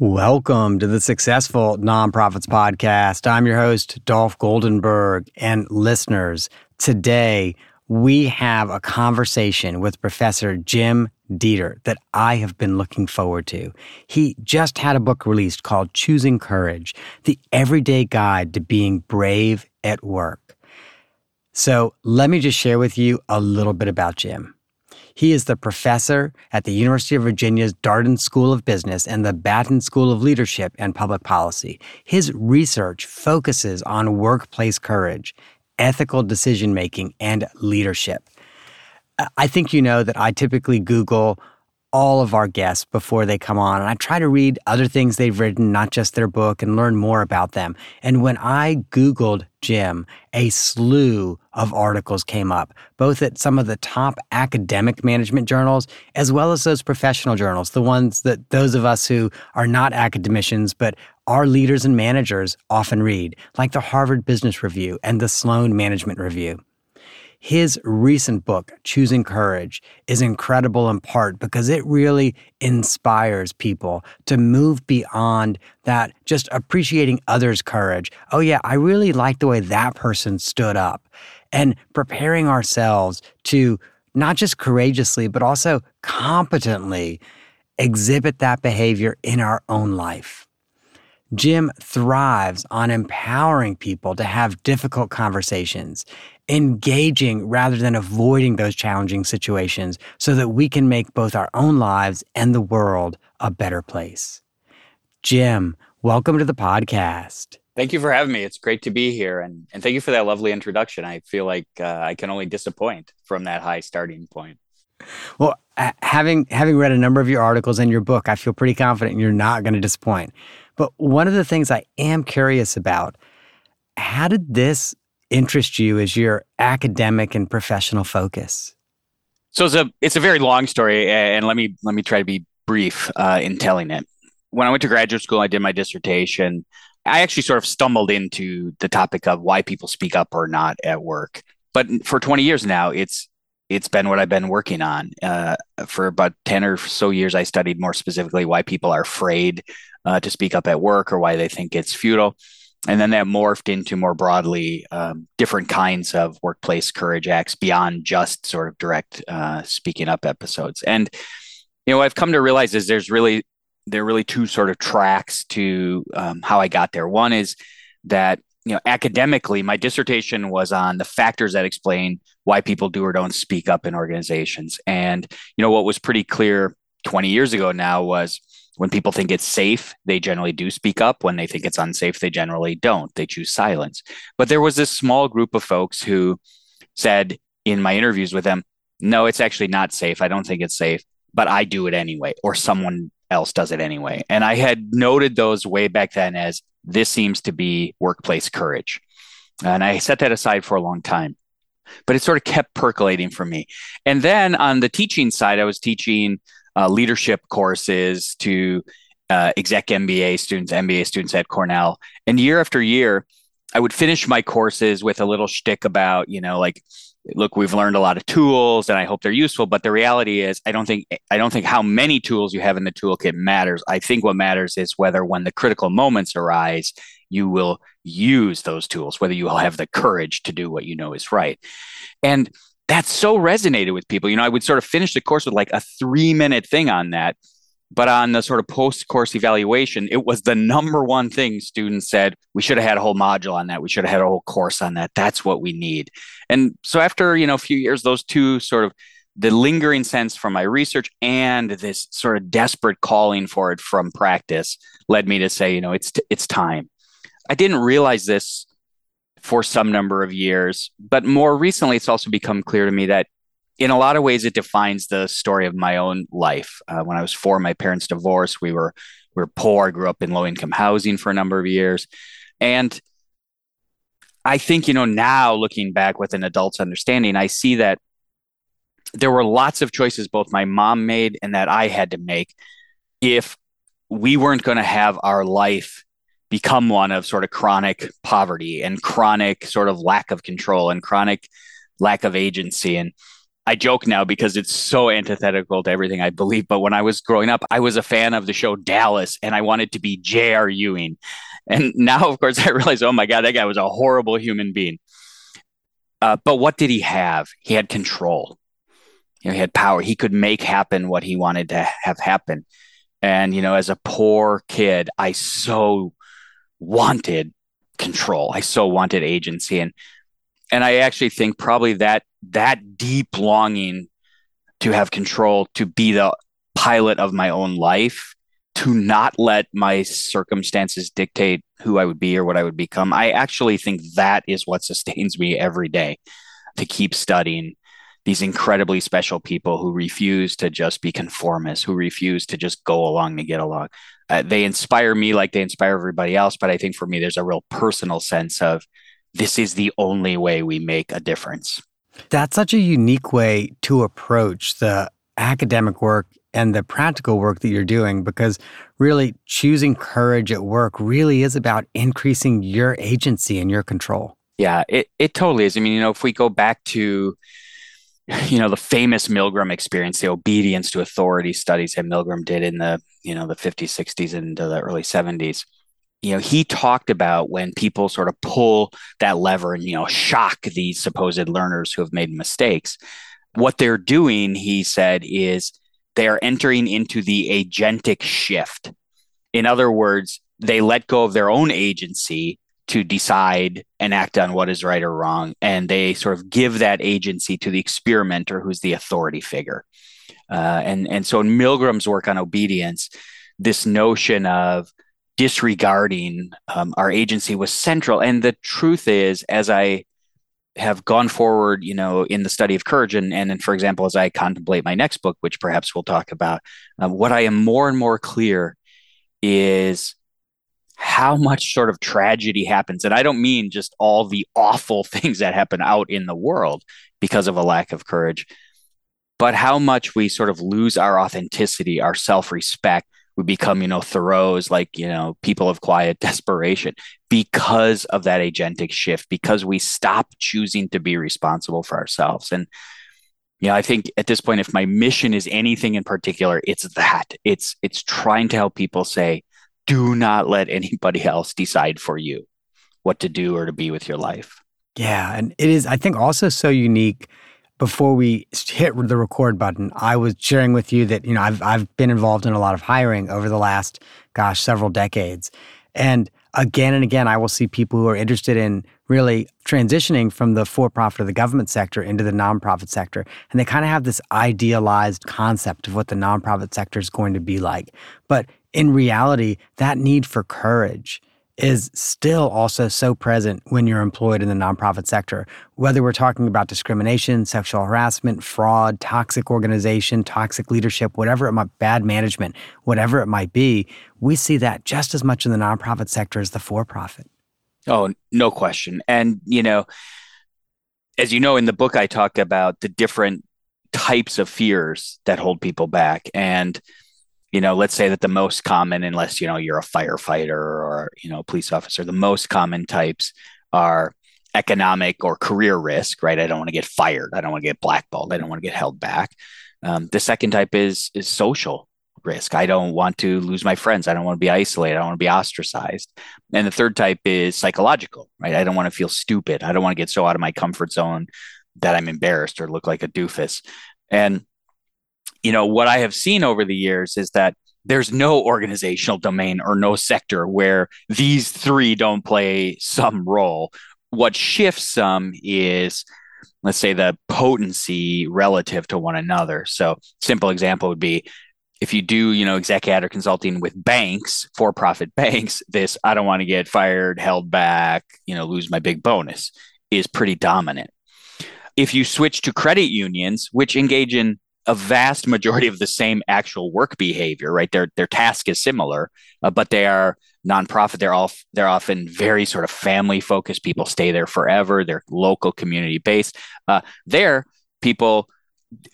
Welcome to the Successful Nonprofits Podcast. I'm your host, Dolph Goldenberg, and listeners. Today, we have a conversation with Professor Jim Detert that I have been looking forward to. He just had a book released called Choosing Courage The Everyday Guide to Being Brave at Work. So, let me just share with you a little bit about Jim. He is the professor at the University of Virginia's Darden School of Business and the Batten School of Leadership and Public Policy. His research focuses on workplace courage, ethical decision making, and leadership. I think you know that I typically Google all of our guests before they come on. And I try to read other things they've written, not just their book, and learn more about them. And when I Googled Jim, a slew of articles came up, both at some of the top academic management journals, as well as those professional journals, the ones that those of us who are not academicians, but our leaders and managers often read, like the Harvard Business Review and the Sloan Management Review. His recent book, Choosing Courage, is incredible in part because it really inspires people to move beyond that just appreciating others' courage. Oh, yeah, I really like the way that person stood up and preparing ourselves to not just courageously, but also competently exhibit that behavior in our own life. Jim thrives on empowering people to have difficult conversations, engaging rather than avoiding those challenging situations so that we can make both our own lives and the world a better place. Jim, welcome to the podcast. Thank you for having me. It's great to be here. And, and thank you for that lovely introduction. I feel like uh, I can only disappoint from that high starting point. Well, having having read a number of your articles and your book, I feel pretty confident you're not going to disappoint. But one of the things I am curious about, how did this interest you as your academic and professional focus? So it's a it's a very long story, and let me let me try to be brief uh, in telling it. When I went to graduate school, I did my dissertation. I actually sort of stumbled into the topic of why people speak up or not at work. But for 20 years now, it's it's been what I've been working on. Uh, for about 10 or so years, I studied more specifically why people are afraid uh, to speak up at work or why they think it's futile. And then that morphed into more broadly um, different kinds of workplace courage acts beyond just sort of direct uh, speaking up episodes. And you know, I've come to realize is there's really there are really two sort of tracks to um, how I got there. One is that you know academically, my dissertation was on the factors that explain why people do or don't speak up in organizations. And you know what was pretty clear 20 years ago now was when people think it's safe, they generally do speak up. When they think it's unsafe, they generally don't. They choose silence. But there was this small group of folks who said in my interviews with them, no, it's actually not safe. I don't think it's safe, but I do it anyway, or someone else does it anyway. And I had noted those way back then as this seems to be workplace courage. And I set that aside for a long time. But it sort of kept percolating for me. And then on the teaching side, I was teaching uh, leadership courses to uh, exec MBA students, MBA students at Cornell. And year after year, I would finish my courses with a little shtick about, you know, like, look, we've learned a lot of tools and I hope they're useful. But the reality is I don't think I don't think how many tools you have in the toolkit matters. I think what matters is whether when the critical moments arise, you will use those tools, whether you will have the courage to do what you know is right. And that so resonated with people. You know, I would sort of finish the course with like a three minute thing on that. But on the sort of post course evaluation, it was the number one thing students said, we should have had a whole module on that. We should have had a whole course on that. That's what we need. And so after, you know, a few years, those two sort of the lingering sense from my research and this sort of desperate calling for it from practice led me to say, you know, it's, it's time. I didn't realize this for some number of years. But more recently, it's also become clear to me that in a lot of ways, it defines the story of my own life. Uh, when I was four, my parents divorced. We were we were poor. I grew up in low income housing for a number of years, and I think you know now, looking back with an adult's understanding, I see that there were lots of choices both my mom made and that I had to make if we weren't going to have our life become one of sort of chronic poverty and chronic sort of lack of control and chronic lack of agency. And I joke now because it's so antithetical to everything I believe. But when I was growing up, I was a fan of the show Dallas and I wanted to be J.R. Ewing. And now, of course, I realize, oh my God, that guy was a horrible human being. Uh, but what did he have? He had control. You know, he had power. He could make happen what he wanted to have happen. And, you know, as a poor kid, I so wanted control. I so wanted agency. And and I actually think probably that that deep longing to have control, to be the pilot of my own life, to not let my circumstances dictate who I would be or what I would become. I actually think that is what sustains me every day to keep studying these incredibly special people who refuse to just be conformists, who refuse to just go along to get along. Uh, they inspire me like they inspire everybody else. But I think for me, there's a real personal sense of this is the only way we make a difference. That's such a unique way to approach the academic work and the practical work that you're doing because really choosing courage at work really is about increasing your agency and your control. Yeah, it, it totally is. I mean, you know, if we go back to, you know, the famous Milgram experience, the obedience to authority studies that Milgram did in the, you know, the 50s, 60s, and the early 70s, you know, he talked about when people sort of pull that lever and, you know, shock these supposed learners who have made mistakes. What they're doing, he said, is they are entering into the agentic shift. In other words, they let go of their own agency to decide and act on what is right or wrong. And they sort of give that agency to the experimenter who's the authority figure. Uh, and, and so in Milgram's work on obedience, this notion of disregarding um, our agency was central. And the truth is, as I have gone forward, you know, in the study of courage, and and, for example, as I contemplate my next book, which perhaps we'll talk about, uh, what I am more and more clear is how much sort of tragedy happens, and I don't mean just all the awful things that happen out in the world because of a lack of courage, but how much we sort of lose our authenticity, our self respect, we become, you know, Thoreau's like, you know, people of quiet desperation because of that agentic shift, because we stop choosing to be responsible for ourselves. And, you know, I think at this point, if my mission is anything in particular, it's that. It's it's trying to help people say, do not let anybody else decide for you what to do or to be with your life. Yeah. And it is, I think, also so unique before we hit the record button, I was sharing with you that you know I've I've been involved in a lot of hiring over the last gosh several decades, and again and again I will see people who are interested in really transitioning from the for-profit or the government sector into the nonprofit sector, and they kind of have this idealized concept of what the nonprofit sector is going to be like, but in reality, that need for courage is still also so present when you're employed in the nonprofit sector. Whether we're talking about discrimination, sexual harassment, fraud, toxic organization, toxic leadership, whatever it might bad management, whatever it might be, we see that just as much in the nonprofit sector as the for-profit. Oh, no question. And you know, as you know in the book I talk about the different types of fears that hold people back and you know let's say that the most common unless you know you're a firefighter or you know police officer the most common types are economic or career risk right? I don't want to get fired. I don't want to get blackballed. I don't want to get held back. Um, the second type is is social risk. I don't want to lose my friends. I don't want to be isolated. I don't want to be ostracized. And the third type is psychological right? I don't want to feel stupid. I don't want to get so out of my comfort zone that i'm embarrassed or look like a doofus. And you know, what I have seen over the years is that there's no organizational domain or no sector where these three don't play some role. What shifts some is, let's say, the potency relative to one another. So, simple example would be if you do, you know, exec ed or consulting with banks, for profit banks, this I don't want to get fired, held back, you know, lose my big bonus is pretty dominant. If you switch to credit unions, which engage in a vast majority of the same actual work behavior, right? Their their task is similar, uh, but they are nonprofit. They're all they're often very sort of family focused. People stay there forever. They're local community based. Uh, there, people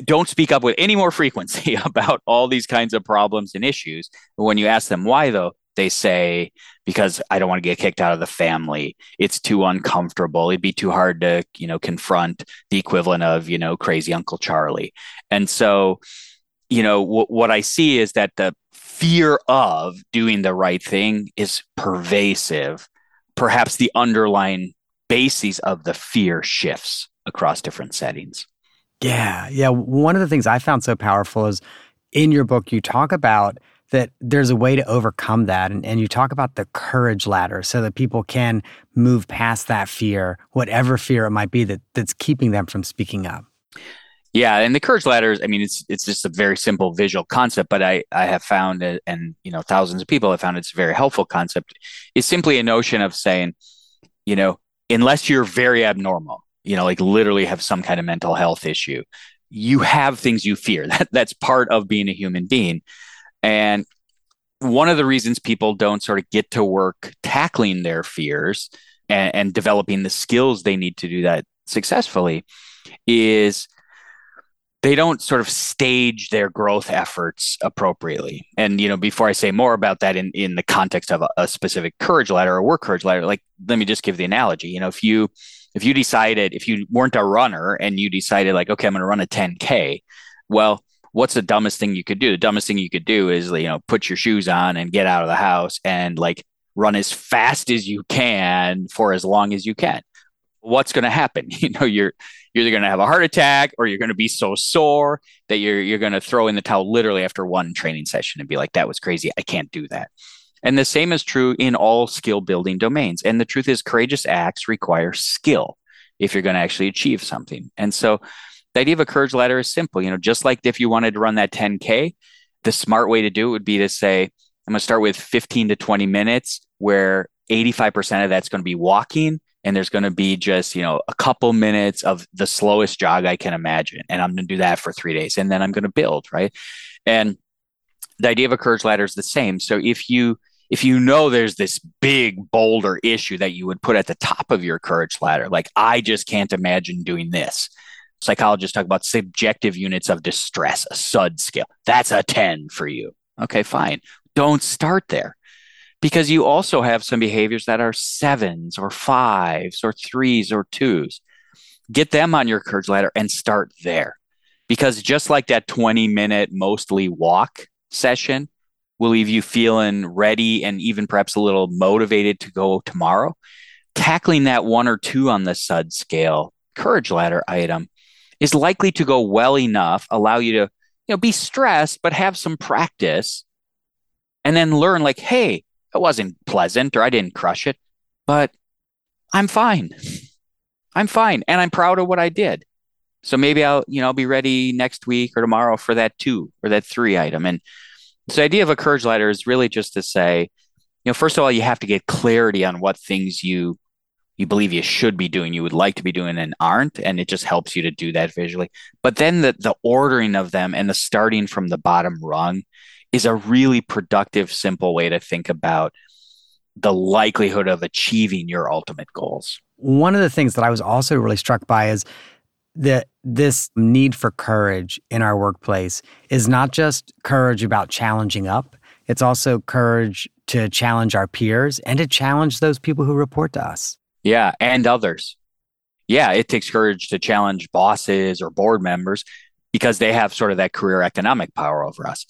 don't speak up with any more frequency about all these kinds of problems and issues. When you ask them why, though, They say, because I don't want to get kicked out of the family. It's too uncomfortable. It'd be too hard to, you know, confront the equivalent of, you know, crazy Uncle Charlie. And so, you know, w- what I see is that the fear of doing the right thing is pervasive. Perhaps the underlying bases of the fear shifts across different settings. Yeah. Yeah. One of the things I found so powerful is in your book, you talk about that there's a way to overcome that. And, and you talk about the courage ladder so that people can move past that fear, whatever fear it might be that, that's keeping them from speaking up. Yeah, and the courage ladders. I mean, it's it's just a very simple visual concept, but I I have found it, and you know, thousands of people have found it's a very helpful concept. It's simply a notion of saying, you know, unless you're very abnormal, you know, like literally have some kind of mental health issue, you have things you fear. That that's part of being a human being. And one of the reasons people don't sort of get to work tackling their fears and, and developing the skills they need to do that successfully is they don't sort of stage their growth efforts appropriately. And you know, before I say more about that in in the context of a, a, specific courage ladder or work courage ladder, like let me just give the analogy. You know, if you if you decided if you weren't a runner and you decided like, okay, I'm going to run a 10k, well, what's the dumbest thing you could do? The dumbest thing you could do is, you know, put your shoes on and get out of the house and like run as fast as you can for as long as you can. What's going to happen? You know, you're you're either going to have a heart attack or you're going to be so sore that you're you're going to throw in the towel literally after one training session and be like, that was crazy. I can't do that. And the same is true in all skill building domains. And the truth is, courageous acts require skill if you're going to actually achieve something. And so the idea of a courage ladder is simple. You know, just like if you wanted to run that 10K, the smart way to do it would be to say, I'm going to start with 15 to 20 minutes where 85% of that's going to be walking and there's going to be just you know a couple minutes of the slowest jog i can imagine and i'm going to do that for three days and then i'm going to build right and the idea of a courage ladder is the same so if you if you know there's this big boulder issue that you would put at the top of your courage ladder like i just can't imagine doing this psychologists talk about subjective units of distress, a SUD scale. That's a 10 for you. Okay, fine. Don't start there because you also have some behaviors that are sevens or fives or threes or twos. Get them on your courage ladder and start there. Because just like that 20 minute mostly walk session will leave you feeling ready and even perhaps a little motivated to go tomorrow, tackling that one or two on the SUD scale courage ladder item is likely to go well enough, allow you to, you know, be stressed, but have some practice and then learn like, hey, it wasn't pleasant or I didn't crush it, but I'm fine. I'm fine. And I'm proud of what I did. So maybe I'll, you know, I'll be ready next week or tomorrow for that two or that three item. And so the idea of a courage ladder is really just to say, you know, first of all, you have to get clarity on what things you you believe you should be doing, you would like to be doing and aren't. And it just helps you to do that visually. But then the, the ordering of them and the starting from the bottom rung is a really productive, simple way to think about the likelihood of achieving your ultimate goals. One of the things that I was also really struck by is that this need for courage in our workplace is not just courage about challenging up, it's also courage to challenge our peers and to challenge those people who report to us. Yeah, and others. Yeah, it takes courage to challenge bosses or board members because they have sort of that career economic power over us.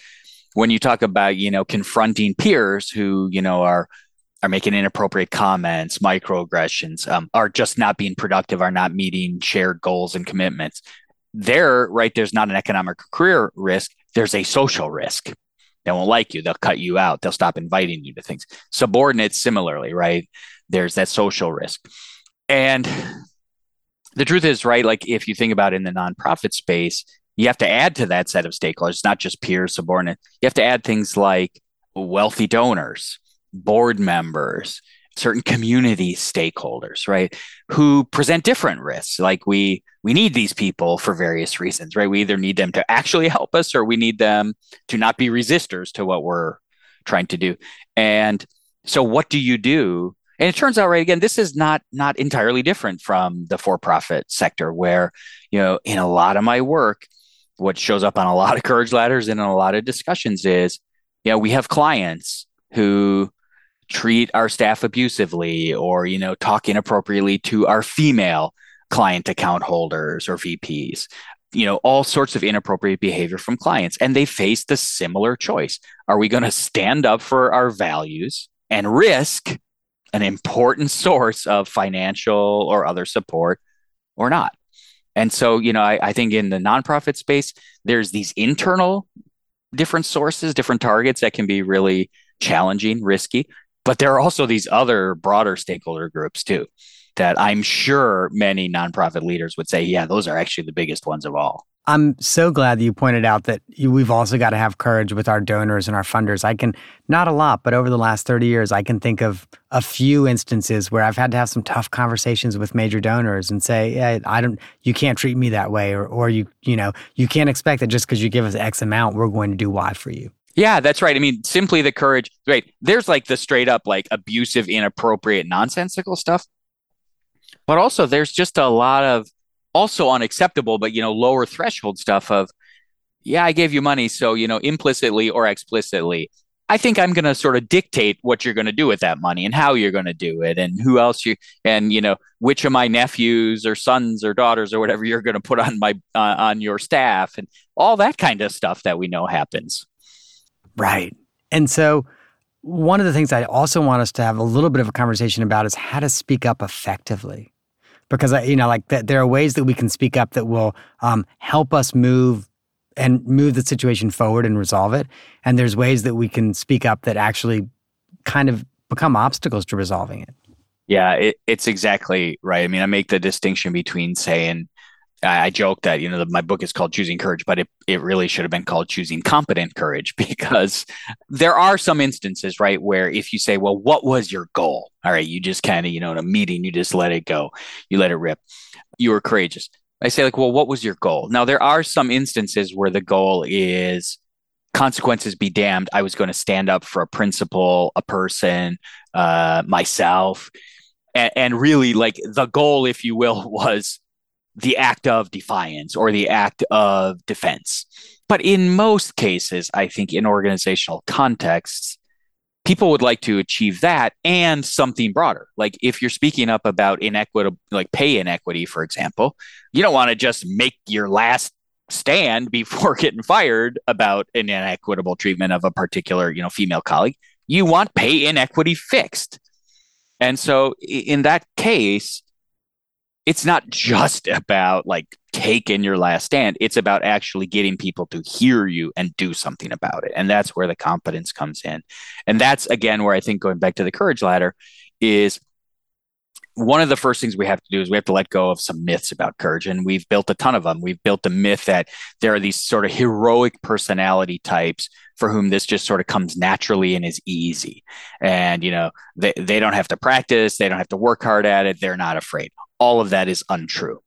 When you talk about, you know, confronting peers who, you know, are are making inappropriate comments, microaggressions, um, are just not being productive, are not meeting shared goals and commitments. There, right, there's not an economic career risk. There's a social risk. They won't like you. They'll cut you out. They'll stop inviting you to things. Subordinates, similarly, right? There's that social risk. And the truth is, right, like if you think about in the nonprofit space, you have to add to that set of stakeholders, not just peers, subordinate. You have to add things like wealthy donors, board members, certain community stakeholders, right, who present different risks. Like we we need these people for various reasons, right? We either need them to actually help us or we need them to not be resistors to what we're trying to do. And so what do you do and it turns out right again this is not not entirely different from the for-profit sector where you know in a lot of my work what shows up on a lot of courage ladders and in a lot of discussions is you know we have clients who treat our staff abusively or you know talk inappropriately to our female client account holders or VPs you know all sorts of inappropriate behavior from clients. And they face the similar choice. Are we going to stand up for our values and risk an important source of financial or other support or not and so you know I, I think in the nonprofit space there's these internal different sources different targets that can be really challenging risky but there are also these other broader stakeholder groups too that I'm sure many nonprofit leaders would say, yeah, those are actually the biggest ones of all. I'm so glad that you pointed out that we've also got to have courage with our donors and our funders. I can, not a lot, but over the last 30 years, I can think of a few instances where I've had to have some tough conversations with major donors and say, yeah, I don't, you can't treat me that way. Or, or you, you know, you can't expect that just because you give us X amount, we're going to do Y for you. Yeah, that's right. I mean, simply the courage, right? There's like the straight up, like abusive, inappropriate, nonsensical stuff. But also, there's just a lot of also unacceptable, but, you know, lower threshold stuff of, yeah, I gave you money. So, you know, implicitly or explicitly, I think I'm going to sort of dictate what you're going to do with that money and how you're going to do it and who else you and you know which of my nephews or sons or daughters or whatever you're going to put on my uh, on your staff and all that kind of stuff that we know happens. Right. And so, one of the things I also want us to have a little bit of a conversation about is how to speak up effectively. Because, I, you know, like th- there are ways that we can speak up that will um, help us move and move the situation forward and resolve it. And there's ways that we can speak up that actually kind of become obstacles to resolving it. Yeah, it, it's exactly right. I mean, I make the distinction between saying I, joke that you know the, my book is called Choosing Courage, but it it really should have been called Choosing Competent Courage because there are some instances, right, where if you say, "Well, what was your goal?" All right, you just kind of you know in a meeting you just let it go, you let it rip. You were courageous. I say like, "Well, what was your goal?" Now there are some instances where the goal is consequences be damned. I was going to stand up for a principle, a person, uh, myself. And, and really, like the goal, if you will, was the act of defiance or the act of defense. But in most cases, I think in organizational contexts, people would like to achieve that and something broader. Like if you're speaking up about inequitable, like pay inequity, for example, you don't want to just make your last stand before getting fired about an inequitable treatment of a particular, you know, female colleague. You want pay inequity fixed. And so in that case, it's not just about like taking your last stand. It's about actually getting people to hear you and do something about it. And that's where the competence comes in. And that's again where I think going back to the courage ladder is one of the first things we have to do is we have to let go of some myths about courage and we've built a ton of them we've built the myth that there are these sort of heroic personality types for whom this just sort of comes naturally and is easy and you know they, they don't have to practice they don't have to work hard at it they're not afraid all of that is untrue.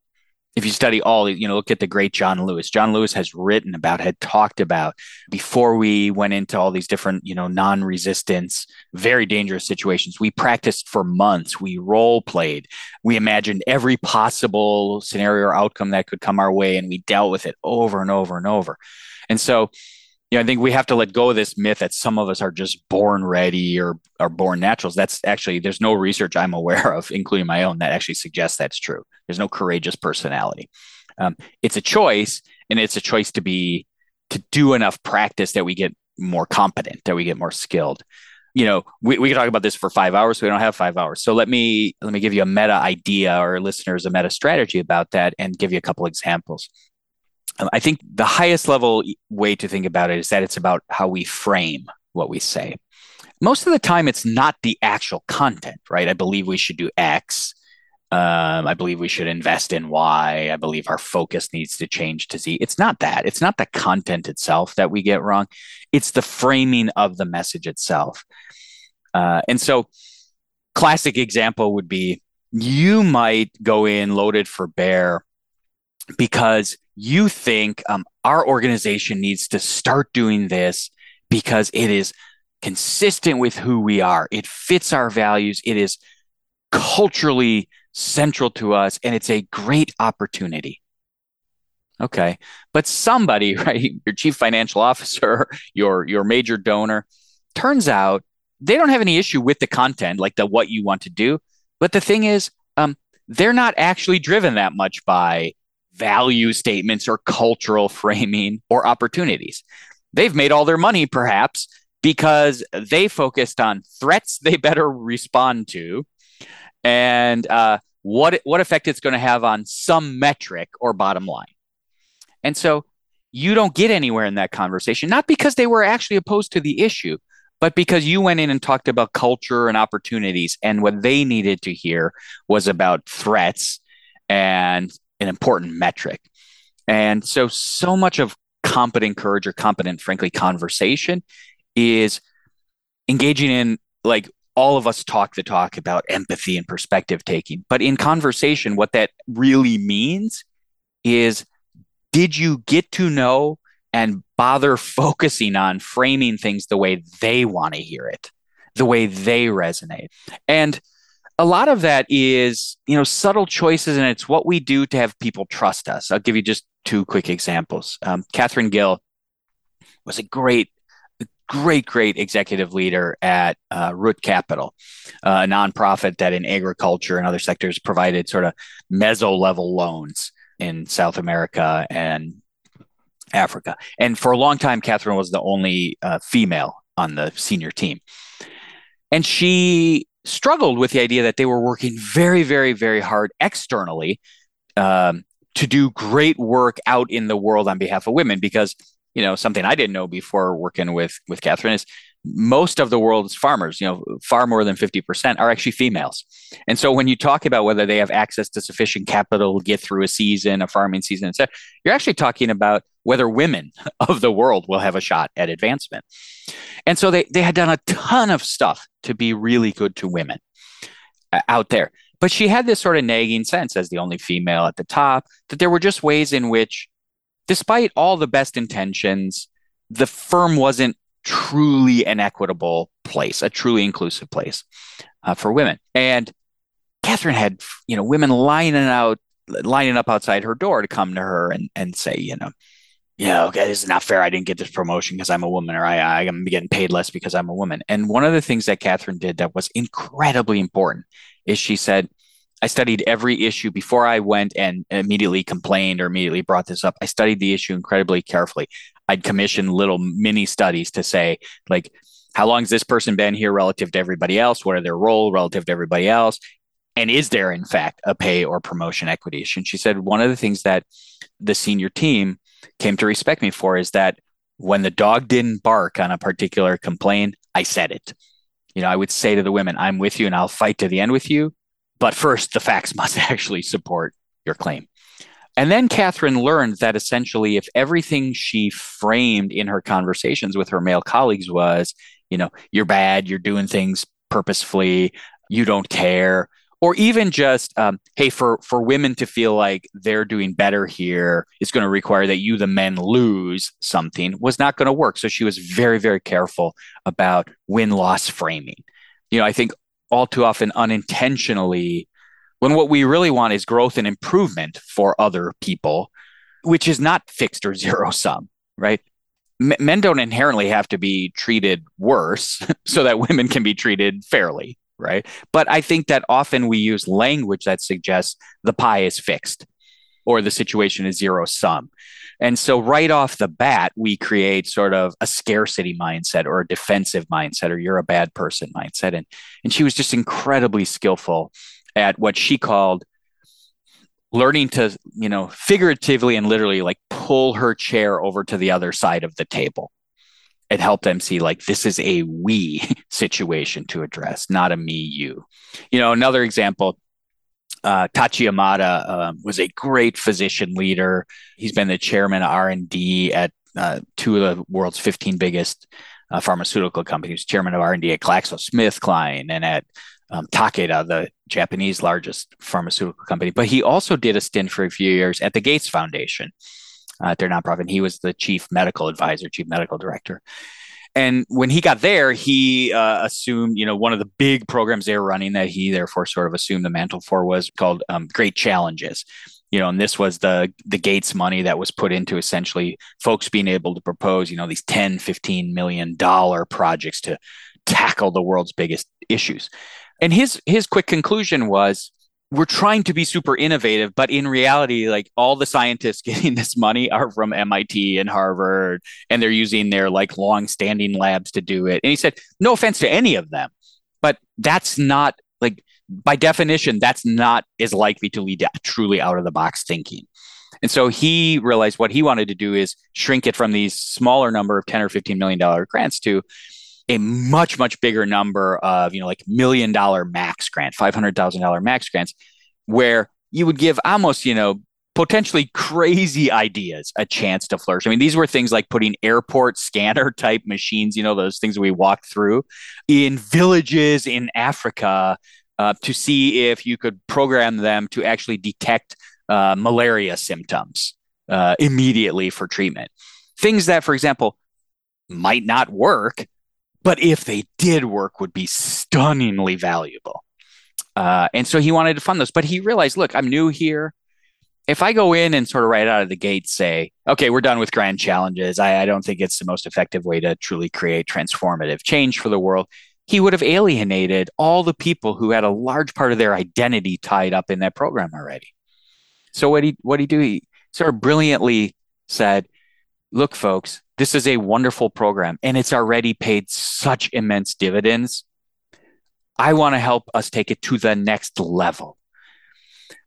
If you study all, you know, look at the great John Lewis. John Lewis has written about, had talked about before we went into all these different, you know, non resistance, very dangerous situations. We practiced for months. We role played. We imagined every possible scenario or outcome that could come our way, and we dealt with it over and over and over. And so, you know, I think we have to let go of this myth that some of us are just born ready or are born naturals. That's actually there's no research I'm aware of, including my own, that actually suggests that's true. There's no courageous personality. Um, it's a choice, and it's a choice to be to do enough practice that we get more competent, that we get more skilled. You know, we, we can talk about this for five hours. We don't have five hours. So let me let me give you a meta idea or listeners a meta strategy about that, and give you a couple examples. Um, I think the highest level way to think about it is that it's about how we frame what we say. Most of the time, it's not the actual content, right? I believe we should do X. Um, I believe we should invest in Y. I believe our focus needs to change to Z. It's not that. It's not the content itself that we get wrong. It's the framing of the message itself. Uh, and so, classic example would be you might go in loaded for bear because you think um, our organization needs to start doing this because it is consistent with who we are. It fits our values. It is culturally central to us, and it's a great opportunity. Okay. But somebody, right, your chief financial officer, your your major donor, turns out they don't have any issue with the content, like the what you want to do. But the thing is, um, they're not actually driven that much by value statements or cultural framing or opportunities. They've made all their money, perhaps, because they focused on threats they better respond to and uh, what, what effect it's going to have on some metric or bottom line. And so you don't get anywhere in that conversation, not because they were actually opposed to the issue, but because you went in and talked about culture and opportunities. And what they needed to hear was about threats and an important metric. And so, so much of competent courage or competent, frankly, conversation is engaging in like all of us talk the talk about empathy and perspective taking. But in conversation, what that really means is did you get to know and bother focusing on framing things the way they want to hear it, the way they resonate? And a lot of that is, you know, subtle choices, and it's what we do to have people trust us. I'll give you just two quick examples. Um, Catherine Gill was a great great, great executive leader at uh, Root Capital, uh, a nonprofit that in agriculture and other sectors provided sort of meso level loans in South America and Africa. And for a long time, Catherine was the only uh, female on the senior team. And she struggled with the idea that they were working very, very, very hard externally um, to do great work out in the world on behalf of women because you know something I didn't know before working with with Catherine is most of the world's farmers, you know, far more than 50% are actually females. And so when you talk about whether they have access to sufficient capital to get through a season, a farming season, etc., you're actually talking about whether women of the world will have a shot at advancement. And so they, they had done a ton of stuff to be really good to women uh, out there. But she had this sort of nagging sense as the only female at the top that there were just ways in which despite all the best intentions, the firm wasn't truly an equitable place, a truly inclusive place uh, for women. And Catherine had, you know, women lining out, lining up outside her door to come to her and, and say, you know, yeah, okay, this is not fair. I didn't get this promotion because I'm a woman, or I, I'm getting paid less because I'm a woman. And one of the things that Catherine did that was incredibly important is she said, I studied every issue before I went and immediately complained or immediately brought this up. I studied the issue incredibly carefully. I'd commission little mini studies to say, like, how long has this person been here relative to everybody else? What are their role relative to everybody else? And is there, in fact, a pay or promotion equity issue? And she said one of the things that the senior team came to respect me for is that when the dog didn't bark on a particular complaint, I said it. You know, I would say to the women, I'm with you and I'll fight to the end with you. But first, the facts must actually support your claim. And then Catherine learned that essentially, if everything she framed in her conversations with her male colleagues was, you know, you're bad, you're doing things purposefully, you don't care, or even just, um, hey, for for women to feel like they're doing better here is going to require that you, the men, lose something, was not going to work. So she was very, very careful about win loss framing. You know, I think all too often unintentionally when what we really want is growth and improvement for other people, which is not fixed or zero sum, right? Men don't inherently have to be treated worse so that women can be treated fairly, right? But I think that often we use language that suggests the pie is fixed or the situation is zero sum. And so, right off the bat, we create sort of a scarcity mindset or a defensive mindset or you're a bad person mindset. And, and she was just incredibly skillful at what she called learning to, you know, figuratively and literally like pull her chair over to the other side of the table It helped them see like this is a we situation to address, not a me, you. You know, another example uh, Tachi Yamada um, was a great physician leader. He's been the chairman of R&D at uh, two of the world's 15 biggest uh, pharmaceutical companies, chairman of R&D at GlaxoSmithKline and at um, Takeda, the Japanese largest pharmaceutical company. But he also did a stint for a few years at the Gates Foundation, uh, their nonprofit. He was the chief medical advisor, chief medical director and when he got there, he uh, assumed, you know, one of the big programs they were running that he therefore sort of assumed the mantle for was called um, Great Challenges. You know, and this was the the Gates money that was put into essentially folks being able to propose, you know, these 10, 15 million dollar projects to tackle the world's biggest issues. And his his quick conclusion was we're trying to be super innovative, but in reality, like all the scientists getting this money are from MIT and Harvard, and they're using their like long-standing labs to do it. And he said, no offense to any of them, but that's not like by definition, that's not as likely to lead to truly out of the box thinking. And so he realized what he wanted to do is shrink it from these smaller number of 10 or 15 million dollar grants to a much much bigger number of you know like million dollar max grant $500000 max grants where you would give almost you know potentially crazy ideas a chance to flourish. I mean these were things like putting airport scanner type machines you know those things we walked through in villages in africa uh, to see if you could program them to actually detect uh, malaria symptoms uh, immediately for treatment. Things that for example might not work but if they did work would be stunningly valuable. Uh, and so he wanted to fund those but he realized look i'm new here. If i go in and sort of right out of the gate say okay we're done with grand challenges I, I don't think it's the most effective way to truly create transformative change for the world he would have alienated all the people who had a large part of their identity tied up in that program already. So what he what he do he sort of brilliantly said look folks this is a wonderful program and it's already paid such immense dividends. I want to help us take it to the next level.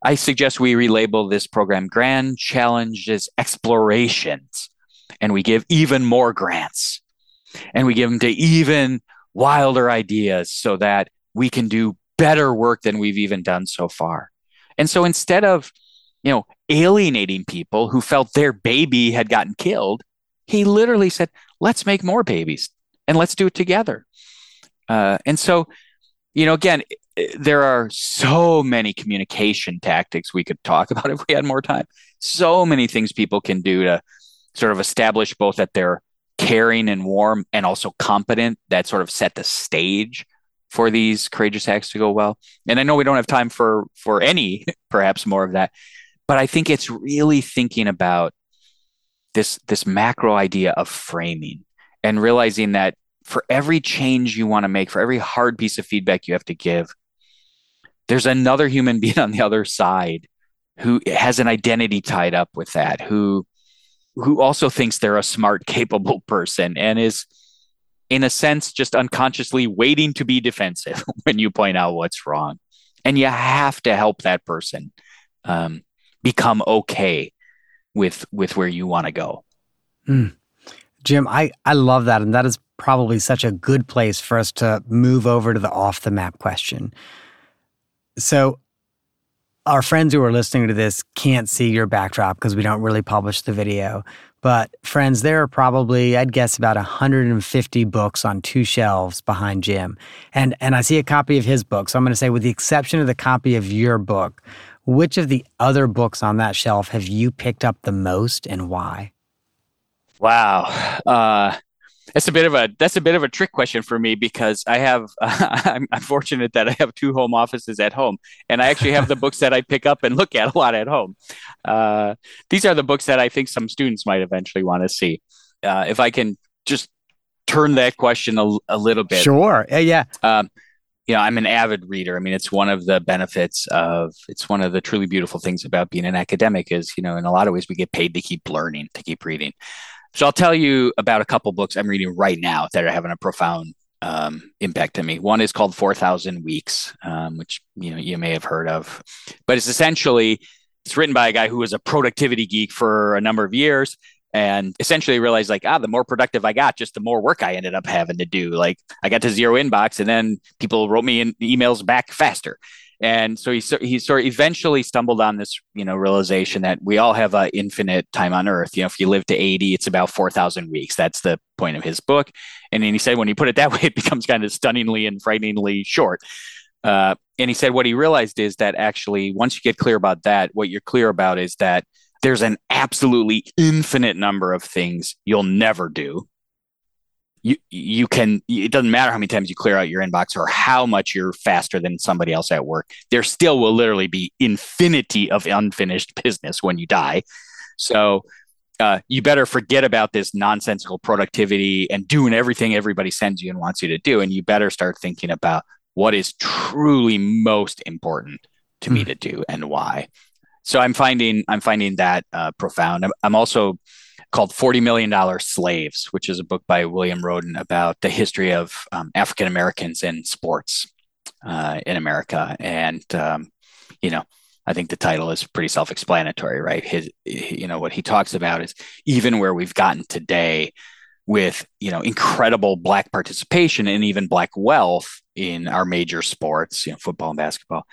I suggest we relabel this program Grand Challenges Explorations and we give even more grants and we give them to even wilder ideas so that we can do better work than we've even done so far. And so instead of, you know, alienating people who felt their baby had gotten killed, he literally said, let's make more babies and let's do it together. Uh, and so, you know, again, there are so many communication tactics we could talk about if we had more time. So many things people can do to sort of establish both that they're caring and warm and also competent that sort of set the stage for these courageous acts to go well. And I know we don't have time for for any perhaps more of that, but I think it's really thinking about this this macro idea of framing and realizing that for every change you want to make for every hard piece of feedback you have to give there's another human being on the other side who has an identity tied up with that who who also thinks they're a smart capable person and is in a sense just unconsciously waiting to be defensive when you point out what's wrong. And you have to help that person um, become okay with with where you want to go. Mm. Jim, I, I love that. And that is probably such a good place for us to move over to the off the map question. So, our friends who are listening to this can't see your backdrop because we don't really publish the video. But, friends, there are probably, I'd guess, about 150 books on two shelves behind Jim. And, and I see a copy of his book. So, I'm going to say, with the exception of the copy of your book, which of the other books on that shelf have you picked up the most and why? Wow. Uh, that's a bit of a that's a bit of a trick question for me because I have uh, I'm, I'm, fortunate that I have two home offices at home and I actually have the books that I pick up and look at a lot at home. Uh, these are the books that I think some students might eventually want to see. Uh, if I can just turn that question a, a little bit. Sure. Yeah. Um, you know, I'm an avid reader. I mean, it's one of the benefits of it's one of the truly beautiful things about being an academic is, you know, in a lot of ways we get paid to keep learning, to keep reading. So I'll tell you about a couple books I'm reading right now that are having a profound um, impact on me. One is called 4,000 Weeks, um, which you know you may have heard of, but it's essentially it's written by a guy who was a productivity geek for a number of years, and essentially realized like ah the more productive i got just the more work i ended up having to do. Like i got to zero inbox and then people wrote me in emails back faster. And so he, he sort of eventually stumbled on this you know realization that we all have an infinite time on earth. You know if you live to 80 it's about 4000 weeks. That's the point of his book. And then he said when you put it that way it becomes kind of stunningly and frighteningly short. Uh, and he said what he realized is that actually once you get clear about that what you're clear about is that there's an absolutely infinite number of things you'll never do. You you can it doesn't matter how many times you clear out your inbox or how much you're faster than somebody else at work. There still will literally be infinity of unfinished business when you die. So uh, you better forget about this nonsensical productivity and doing everything everybody sends you and wants you to do. And you better start thinking about what is truly most important to mm. me hmm. to do and why. So I'm finding I'm finding that uh, profound. I'm, I'm also called $40 Million Slaves, which is a book by William Rhoden about the history of um, African Americans in sports uh, in America. And, um, you know, I think the title is pretty self explanatory, right? His, you know, what he talks about is even where we've gotten today with, you know, incredible Black participation and even Black wealth in our major sports, you know, football and basketball,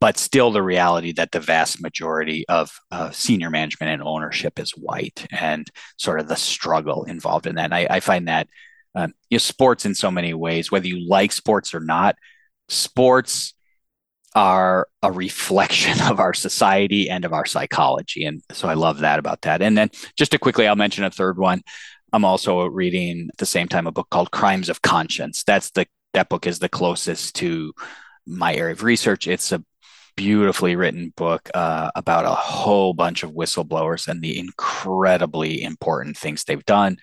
but still the reality that the vast majority of uh, senior management and ownership is white and sort of the struggle involved in that. And I, I find that um, you know, sports in so many ways, whether you like sports or not, sports are a reflection of our society and of our psychology. And so I love that about that. And then just to quickly, I'll mention a third one. I'm also reading at the same time a book called Crimes of Conscience. That's the that book is the closest to my area of research. It's a beautifully written book uh, about a whole bunch of whistleblowers and the incredibly important things they've done.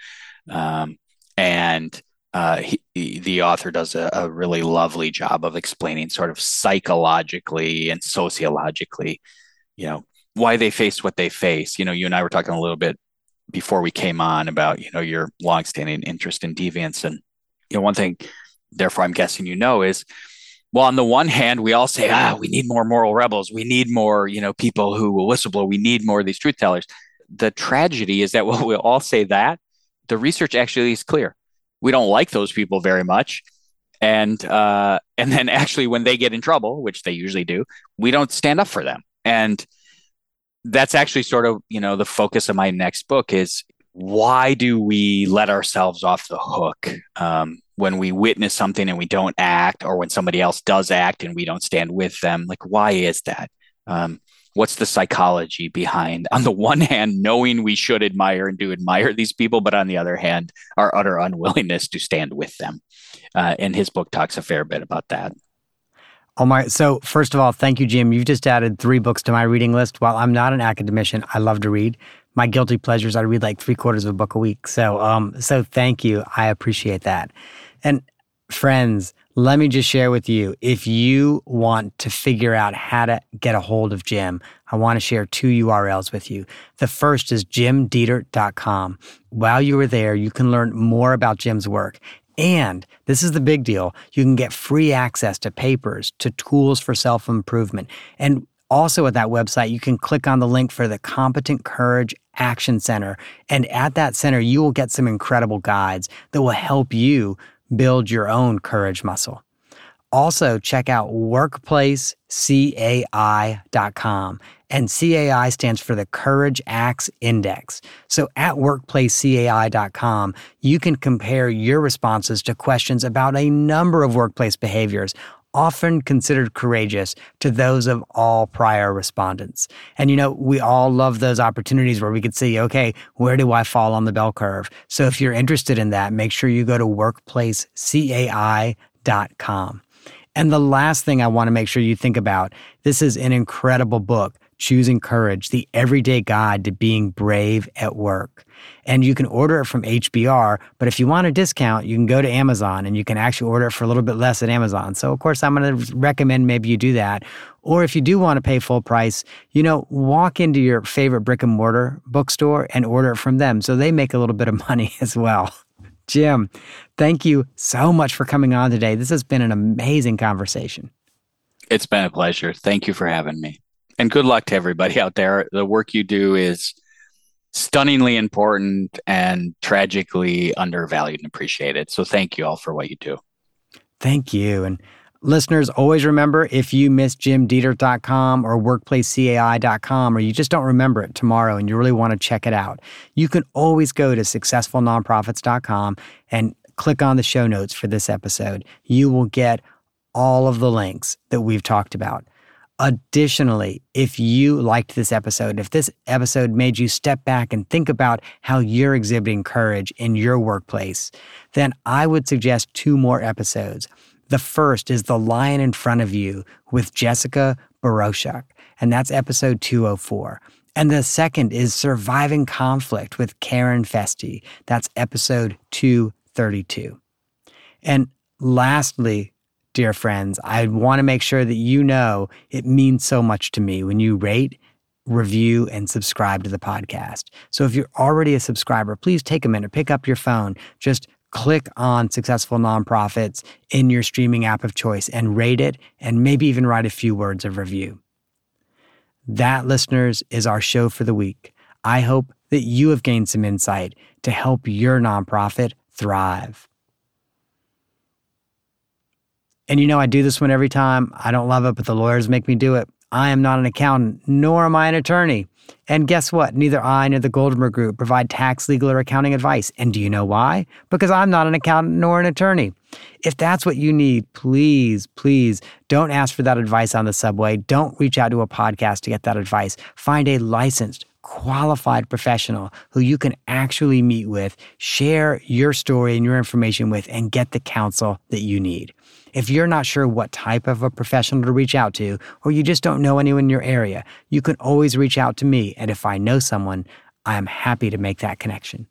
Um, and uh, he, the author does a, a, really lovely job of explaining sort of psychologically and sociologically, you know, why they face what they face. You know, you and I were talking a little bit before we came on about, you know, your longstanding interest in deviance. And, you know, one thing therefore I'm guessing you know is well, on the one hand, we all say, ah, we need more moral rebels. We need more, you know, people who will whistleblow. We need more of these truth tellers. The tragedy is that while we all say that, the research actually is clear. We don't like those people very much. And uh, and then actually when they get in trouble, which they usually do, we don't stand up for them. And that's actually sort of, you know, the focus of my next book is why do we let ourselves off the hook um, when we witness something and we don't act, or when somebody else does act and we don't stand with them. Like, why is that? Um, what's the psychology behind, on the one hand, knowing we should admire and do admire these people, but on the other hand, our utter unwillingness to stand with them? Uh, and his book talks a fair bit about that. Oh my! So first of all, thank you, Jim. You've just added three books to my reading list. While I'm not an academician, I love to read. My guilty pleasures: I read like three quarters of a book a week. So, um, so thank you. I appreciate that. And friends, let me just share with you if you want to figure out how to get a hold of Jim, I want to share two URLs with you. The first is jimdetert.com. While you are there, you can learn more about Jim's work. And this is the big deal you can get free access to papers, to tools for self improvement. And also at that website, you can click on the link for the Competent Courage Action Center. And at that center, you will get some incredible guides that will help you build your own courage muscle. Also, check out workplacecai.com. And CAI stands for the Courage Acts Index. So at workplacecai.com, you can compare your responses to questions about a number of workplace behaviors often considered courageous to those of all prior respondents. And you know, we all love those opportunities where we could see, okay, where do I fall on the bell curve? So if you're interested in that, make sure you go to workplacecai.com. And the last thing I want to make sure you think about this is an incredible book Choosing Courage, the everyday guide to being brave at work. And you can order it from HBR, but if you want a discount, you can go to Amazon and you can actually order it for a little bit less at Amazon. So, of course, I'm going to recommend maybe you do that. Or if you do want to pay full price, you know, walk into your favorite brick and mortar bookstore and order it from them. So they make a little bit of money as well. Jim, thank you so much for coming on today. This has been an amazing conversation. It's been a pleasure. Thank you for having me and good luck to everybody out there. The work you do is stunningly important and tragically undervalued and appreciated. So thank you all for what you do. Thank you. And listeners, always remember if you miss jimdetert.com or workplacecai.com or you just don't remember it tomorrow and you really want to check it out, you can always go to successfulnonprofits.com and click on the show notes for this episode. You will get all of the links that we've talked about. Additionally, if you liked this episode, if this episode made you step back and think about how you're exhibiting courage in your workplace, then I would suggest two more episodes. The first is The Lion in Front of You with Jessica Baroshuk, and that's episode 204. And the second is Surviving Conflict with Karen Festi. That's episode 232. And lastly, dear friends, I want to make sure that you know it means so much to me when you rate, review, and subscribe to the podcast. So if you're already a subscriber, please take a minute, pick up your phone, just click on Successful Nonprofits in your streaming app of choice and rate it, and maybe even write a few words of review. That, listeners, is our show for the week. I hope that you have gained some insight to help your nonprofit thrive. And you know, I do this one every time. I don't love it, but the lawyers make me do it. I am not an accountant, nor am I an attorney. And guess what? Neither I nor the Goldenberg Group provide tax, legal, or accounting advice. And do you know why? Because I'm not an accountant nor an attorney. If that's what you need, please, please don't ask for that advice on the subway. Don't reach out to a podcast to get that advice. Find a licensed, qualified professional who you can actually meet with, share your story and your information with, and get the counsel that you need. If you're not sure what type of a professional to reach out to, or you just don't know anyone in your area, you can always reach out to me. And if I know someone, I am happy to make that connection.